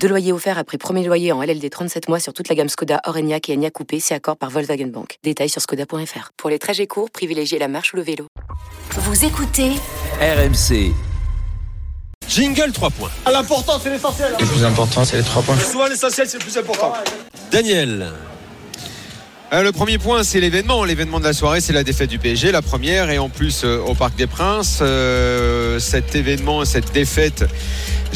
Deux loyers offerts après premier loyer en LLD 37 mois sur toute la gamme Skoda, Orenia et Enya Coupé, c'est accord par Volkswagen Bank. Détails sur skoda.fr. Pour les trajets courts, privilégiez la marche ou le vélo. Vous écoutez RMC. Jingle 3 points. L'important, c'est l'essentiel. Le plus important, c'est les 3 points. Souvent, l'essentiel, c'est le plus important. Daniel. Euh, le premier point, c'est l'événement. L'événement de la soirée, c'est la défaite du PSG, la première, et en plus euh, au Parc des Princes. Euh, cet événement, cette défaite,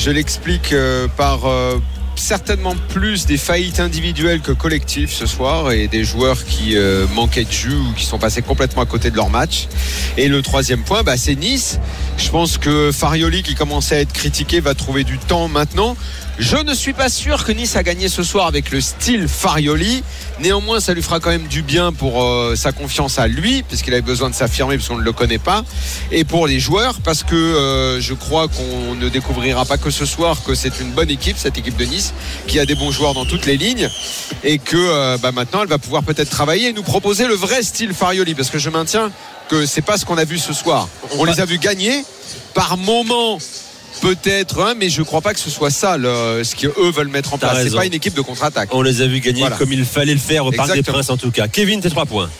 je l'explique euh, par euh, certainement plus des faillites individuelles que collectives ce soir et des joueurs qui euh, manquaient de jus ou qui sont passés complètement à côté de leur match. Et le troisième point, bah, c'est Nice. Je pense que Farioli, qui commençait à être critiqué, va trouver du temps maintenant. Je ne suis pas sûr que Nice a gagné ce soir avec le style Farioli. Néanmoins, ça lui fera quand même du bien pour euh, sa confiance à lui, puisqu'il avait besoin de s'affirmer, parce qu'on ne le connaît pas. Et pour les joueurs, parce que euh, je crois qu'on ne découvrira pas que ce soir que c'est une bonne équipe, cette équipe de Nice, qui a des bons joueurs dans toutes les lignes. Et que euh, bah, maintenant, elle va pouvoir peut-être travailler et nous proposer le vrai style Farioli. Parce que je maintiens que c'est pas ce qu'on a vu ce soir. On les a vus gagner par moments peut-être, hein, mais je crois pas que ce soit ça le- ce qu'eux veulent mettre en place. C'est pas une équipe de contre-attaque. On les a vus gagner Voilà. comme il fallait le faire au Parc des. Princes en tout cas. Kevin, tes 3 points.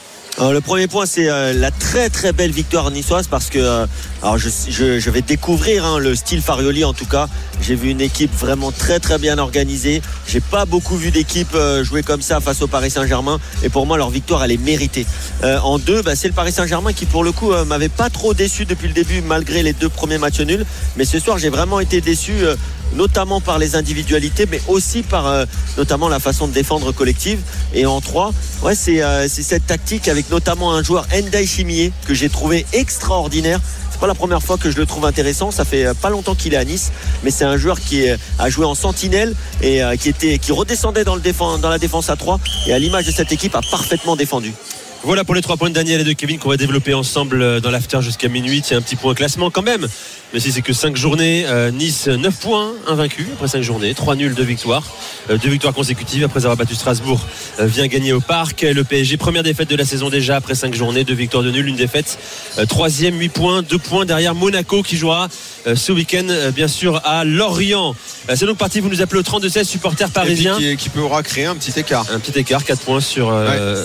Alors, le premier point, c'est euh, la très très belle victoire niçoise parce que euh, alors je, vais découvrir hein, le style Farioli en tout cas. J'ai vu une équipe vraiment très très bien organisée. J'ai pas beaucoup vu d'équipes euh, jouer comme ça face au Paris Saint-Germain et pour moi leur victoire elle est méritée. Euh, en deux, bah, c'est le Paris Saint-Germain qui pour le coup euh, m'avait pas trop déçu depuis le début malgré les deux premiers matchs nuls. Mais ce soir j'ai vraiment été déçu. Euh, notamment par les individualités, mais aussi par euh, notamment la façon de défendre collective. Et en trois, ouais, c'est euh, cette tactique avec notamment un joueur Endai Chimier que j'ai trouvé extraordinaire. C'est pas la première fois que je le trouve intéressant. Ça fait euh, pas longtemps qu'il est à Nice, mais c'est un joueur qui est- a joué en sentinelle et euh, qui était qui redescendait dans le dans la défense à 3 et à l'image de cette équipe a parfaitement défendu. Voilà pour les 3 points de Daniel et de Kevin qu'on va développer ensemble euh, dans l'after jusqu'à minuit. Tiens, un petit point classement quand même. Mais si c'est que 5 journées, euh, Nice 9 points, invaincu après 5 journées, 3 nuls, 2 victoires. Euh, deux victoires consécutives après avoir battu Strasbourg, euh, vient gagner au parc. Le PSG, première défaite de la saison déjà après 5 journées, 2 victoires de nul, une défaite. Troisième, 8 points, 2 points derrière Monaco qui jouera ce week-end, bien sûr, à Lorient. C'est donc parti, vous nous appelez au 32-16, supporters parisiens. qui, qui pourra créer un petit écart. Un petit écart, 4 points sur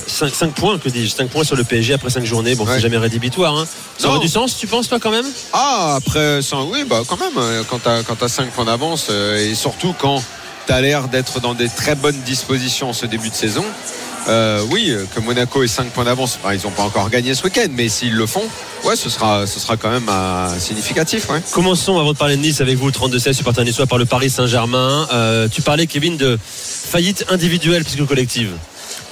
5, points, que dis-je 5 points sur le PSG après 5 journées. Bon, Ouais. c'est jamais rédhibitoire. Hein. Ça Non. aura du sens, tu penses, toi, quand même? Ah, après, oui, bah quand même, euh, quand t'as quand t'as 5 points d'avance, euh, et surtout quand t'as l'air d'être dans des très bonnes dispositions en ce début de saison. euh, oui, que Monaco ait 5 points d'avance, Enfin, ils n'ont pas encore gagné ce week-end, mais s'ils le font, ouais, ce sera, ce sera quand même euh, significatif. Ouais. Commençons avant de parler de Nice avec vous, le 32-16, supporter niçois par le Paris Saint-Germain. Euh, tu parlais, Kevin, de faillite individuelle plus que collective.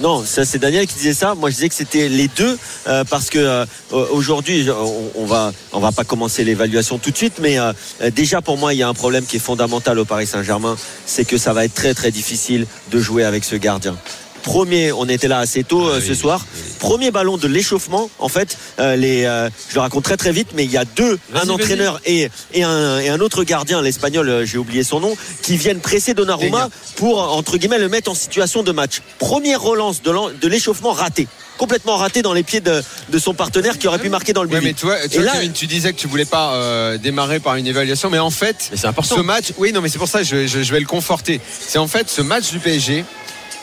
Non, ça c'est Daniel qui disait ça. Moi je disais que c'était les deux euh, parce que euh, aujourd'hui on, va pas commencer l'évaluation tout de suite, mais euh, déjà pour moi il y a un problème qui est fondamental au Paris Saint-Germain, c'est que ça va être très très difficile de jouer avec ce gardien. Premier, on était là assez tôt euh, Ah oui, ce soir. Premier ballon de l'échauffement. En fait, euh, les, euh, je le raconte très très vite, mais il y a deux, un entraîneur et, et, un, et un autre gardien, l'espagnol, j'ai oublié son nom, qui viennent presser Donnarumma pour entre guillemets le mettre en situation de match. Première relance de l'échauffement raté, complètement raté dans les pieds de, de son partenaire qui aurait pu marquer dans le but. Ouais, mais tu vois, tu Et vois, là- Kevin, tu disais que tu voulais pas euh, démarrer par une évaluation, mais en fait, Mais c'est important. ce match, oui, non, mais c'est pour ça que je, je- je vais le conforter. C'est en fait ce match du PSG.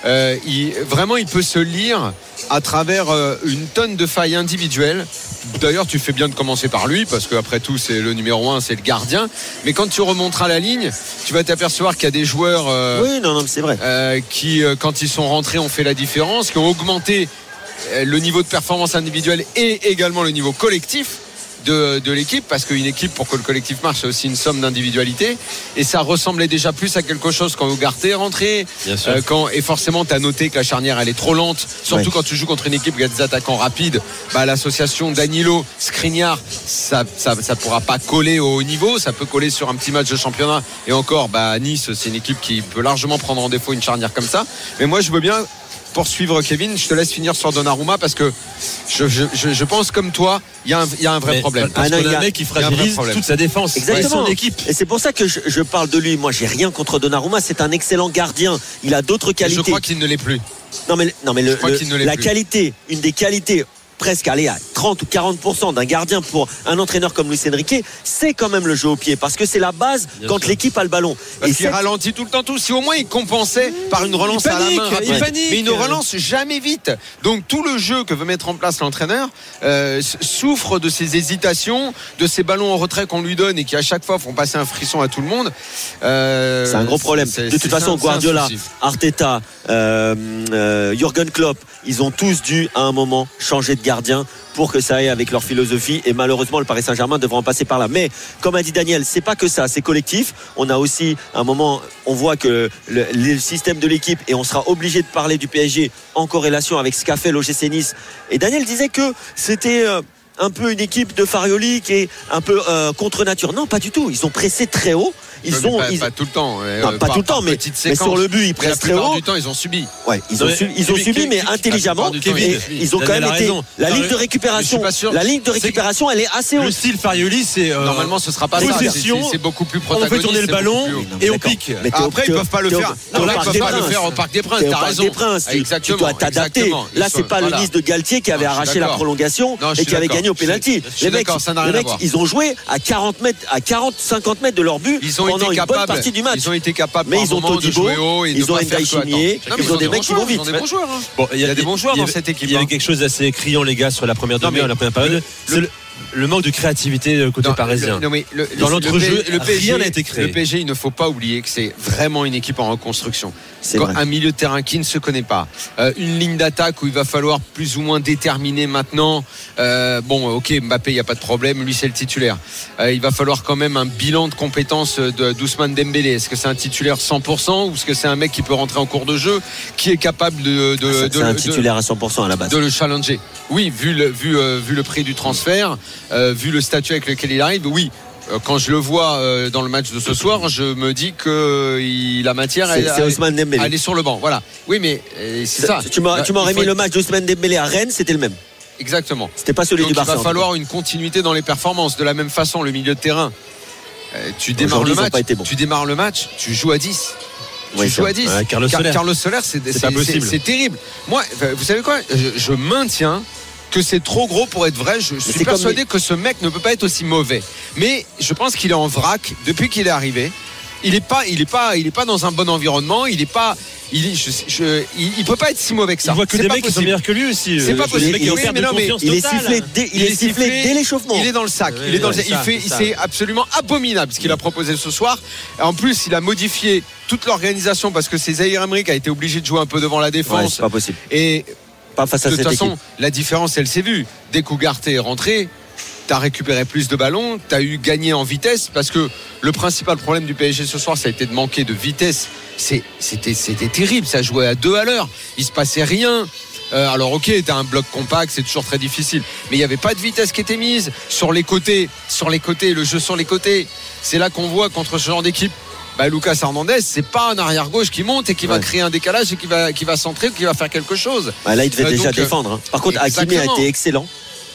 Euh, il- vraiment, il peut se lire à travers euh, une tonne de failles individuelles. D'ailleurs, tu fais bien de commencer par lui, parce qu'après tout, c'est le numéro un, c'est le gardien. Mais quand tu remonteras la ligne, tu vas t'apercevoir qu'il y a des joueurs euh, Oui, non, non, mais c'est vrai. euh, qui, euh, quand ils sont rentrés, ont fait la différence, qui ont augmenté le niveau de performance individuelle et également le niveau collectif de, de l'équipe, parce qu'une équipe, pour que le collectif marche, c'est aussi une somme d'individualité. Et ça ressemblait déjà plus à quelque chose quand Ugarte est rentré. Bien sûr. Euh, quand, et forcément, tu as noté que la charnière, elle est trop lente. Surtout Ouais. quand tu joues contre une équipe qui a des attaquants rapides. Bah, L'association Danilo, Skriniar, ça ça, ça pourra pas coller au haut niveau. Ça peut coller sur un petit match de championnat. Et encore, bah, Nice, c'est une équipe qui peut largement prendre en défaut une charnière comme ça. Mais moi, je veux bien poursuivre Kevin. Je te laisse finir sur Donnarumma parce que je, je- je- je pense comme toi, il y, a un- il y a un vrai Mais problème. Parce Ah non, qu'on il y a a- un mec qui il y a un vrai fragilise problème. toute sa défense Exactement. et son équipe. Et c'est pour ça que je, je parle de lui. Moi, j'ai rien contre Donnarumma. C'est un excellent gardien. Il a d'autres Et qualités. je crois qu'il ne l'est plus. Non mais, non, mais le- crois le- qu'il ne l'est la plus. qualité, une des qualités presque aller à 30 ou 40% d'un gardien pour un entraîneur comme Luis Enrique, c'est quand même le jeu au pied parce que c'est la base Bien quand l'équipe a le ballon. Parce Et ralentit tout le temps tout. Si au moins il compensait par une relance à la main il rapide. panique. mais il ne relance jamais vite. Donc tout le jeu que veut mettre en place l'entraîneur euh, souffre de ses hésitations, de ces ballons en retrait qu'on lui donne et qui à chaque fois font passer un frisson à tout le monde. Euh, C'est un gros problème. De toute façon, Guardiola. Arteta, euh, euh, Jürgen Klopp, ils ont tous dû à un moment changer de gardien pour que ça aille avec leur philosophie. Et malheureusement, le Paris Saint-Germain devra en passer par là. Mais comme a dit Daniel, c'est pas que ça, c'est collectif. On a aussi un moment, on voit que le, le système de l'équipe et on sera obligé de parler du PSG en corrélation avec ce qu'a fait l'OGC Nice. Et Daniel disait que c'était euh, un peu une équipe de Farioli qui est un peu euh, contre nature. Non, pas du tout. Ils ont pressé très haut. Ils Mais ont, pas, ils- pas tout le temps. euh, non, pas par- tout le temps, mais, séquences. sur le but, ils pressent très plupart haut. du temps, ils ont subi. Ouais, ils ont, mais su- ils ont Kevin, subi, mais intelligemment. Et ils ont quand même été. La ligne de récupération, la ligne de récupération, elle est assez Le haute. style Farioli, c'est euh, Normalement, ce sera pas ça. possession, C'est- C'est beaucoup plus on fait tourner le ballon et on pique. Après, ils peuvent pas le faire. là, Parc ils des peuvent pas le Princes. faire au Parc des Princes. T'as raison. des Princes. Tu- dois t'adapter. Là, c'est sont- pas le. Nice de Galtier qui avait arraché la prolongation et qui avait gagné au pénalty. Les mecs, ils ont joué à 40 mètres, à 40, 50 mètres de leur but Ils ont pendant été une bonne capables. partie du match. Ils ont été capables. Mais ils ont Todibo, ils ont attends. Chimier, ils ont des mecs qui vont vite. Il y a des bons joueurs dans avait- cette équipe, Il y avait hein. quelque chose d'assez criant, les gars, sur la première Non, demi-heure, la première période. Le- manque de créativité côté Non, parisien. le- non, mais le- Dans le- l'entrejeu, le P- le rien n'a été créé. Le PSG, il ne faut pas oublier que c'est vraiment une équipe en reconstruction. C'est un milieu de terrain qui ne se connaît pas, euh, une ligne d'attaque où il va falloir plus ou moins déterminer maintenant. Euh, bon, ok, Mbappé, il n'y a pas de problème, lui c'est le titulaire. Euh, il va falloir quand même un bilan de compétences de d'Ousmane Dembélé. Est-ce que c'est un titulaire 100% ou est-ce que c'est un mec qui peut rentrer en cours de jeu, qui est capable de, de, c'est un titulaire à 100% à la base. de le challenger. Oui, vu le, vu, vu le prix du transfert, euh, vu le statut avec lequel il arrive, oui. Euh, Quand je le vois euh, dans le match de ce soir, je me dis que il a matière à, à- aller sur le banc. Voilà. Oui, mais c'est ça. Tu m'aurais Il mis le match d'Ousmane Dembélé à Rennes, c'était le même. Exactement. C'était pas celui Donc du il Barça. va tout cas. falloir une continuité dans les performances. De la même façon, le milieu de terrain. tu démarres le ils ont match. pas été bons. Tu démarres le match. Tu joues à 10. Oui, tu joues à 10. Ouais, Carlos Car- Soler. Carlos Soler, c'est terrible. Moi, vous savez quoi? Je, je maintiens que c'est trop gros pour être vrai. Je suis persuadé que ce mec ne peut pas être aussi mauvais. Mais je pense qu'il est en vrac depuis qu'il est arrivé. Il est pas, il est pas, il est pas dans un bon environnement. Il est pas, il, est- je- je- il, il peut pas être si mauvais que ça. Il voit que C'est des pas mecs qui sont possible. meilleurs que lui aussi. C'est Euh, pas possible. Oui, perdu mais non, mais confiance Il est sifflé dès, il est sifflé dès l'échauffement. Il est dans le sac. Il est dans le sac. Il c'est absolument abominable ce qu'il a proposé ce soir. Et en plus, il a modifié toute l'organisation parce que c'est Zahir Emery qui a été obligé de jouer un peu devant la Ouais, défense. c'est pas possible. et Pas face à de toute façon, la différence, elle s'est vue. Dès qu'Ougarté est rentré, tu as récupéré plus de ballons, tu as eu gagné en vitesse parce que le principal problème du PSG ce soir, ça a été de manquer de vitesse. C'était terrible, ça jouait à deux à l'heure. Il se passait rien. Euh, alors ok, t'as un bloc compact, c'est toujours très difficile, mais il n'y avait pas de vitesse qui était mise sur les côtés, sur les côtés, le jeu sur les côtés. C'est là qu'on voit contre ce genre d'équipe. Bah, Lucas Hernandez, c'est pas un arrière gauche qui monte et qui va créer un décalage et qui va, qui va centrer ou qui va faire quelque chose. Bah, là, il devait Euh, déjà donc, euh, défendre. hein. Par contre, Hakimi a été excellent.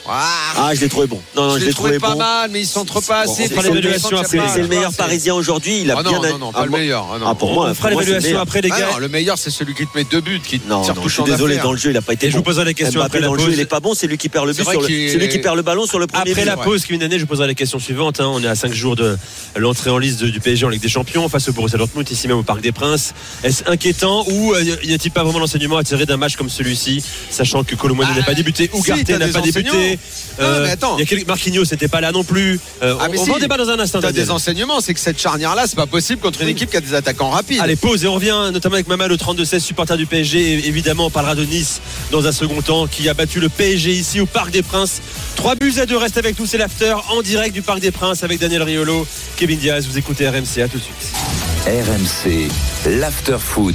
Ah, Ah, je l'ai trouvé bon. Non, non, je je l'ai trouvé trouvé pas bon. mal, mais il centre pas Bon, assez. après. C'est le meilleur c'est- parisien aujourd'hui. Il a Ah bien. non, non, non, ah, pas le meilleur. Ah non. Ah, pour moi, On fera l'évaluation après, les Ah gars. non, le meilleur, c'est celui qui te met deux buts, qui Non, tire non, tout je suis en désolé, dans le jeu, il a pas été Et je bon. vous poserai les questions Mbappé après la dans le jeu, pause. il est pas bon, c'est lui qui perd le but c'est lui qui perd le ballon sur le premier Après la pause, Kevin Danet, je vous poserai la question suivante. hein. On est à 5 jours de l'entrée en liste du PSG en Ligue des Champions face au Borussia Dortmund, ici même au Parc des Princes. Est-ce inquiétant ou euh, y a-t-il pas vraiment l'enseignement à tirer d'un match comme celui-ci, sachant que Colomboigny n'a pas débuté, Ougarté n'a pas débuté? Enseignements. Non, mais attends. il y a quelques... Marquinhos n'était pas là non plus. Euh, Ah, on on si. en débat dans un instant. T'as des enseignements, c'est que cette charnière-là, c'est pas possible contre une équipe qui a des attaquants rapides. Allez, pause et on revient notamment avec Mama le 32-16, supporter du PSG. Et évidemment, on parlera de Nice dans un second temps qui a battu le PSG ici au Parc des Princes. 3 buts à 2, reste avec nous, c'est l'after en direct du Parc des Princes avec Daniel Riolo, Kevin Diaz. Vous écoutez RMC, à tout de suite. RMC, l'after foot.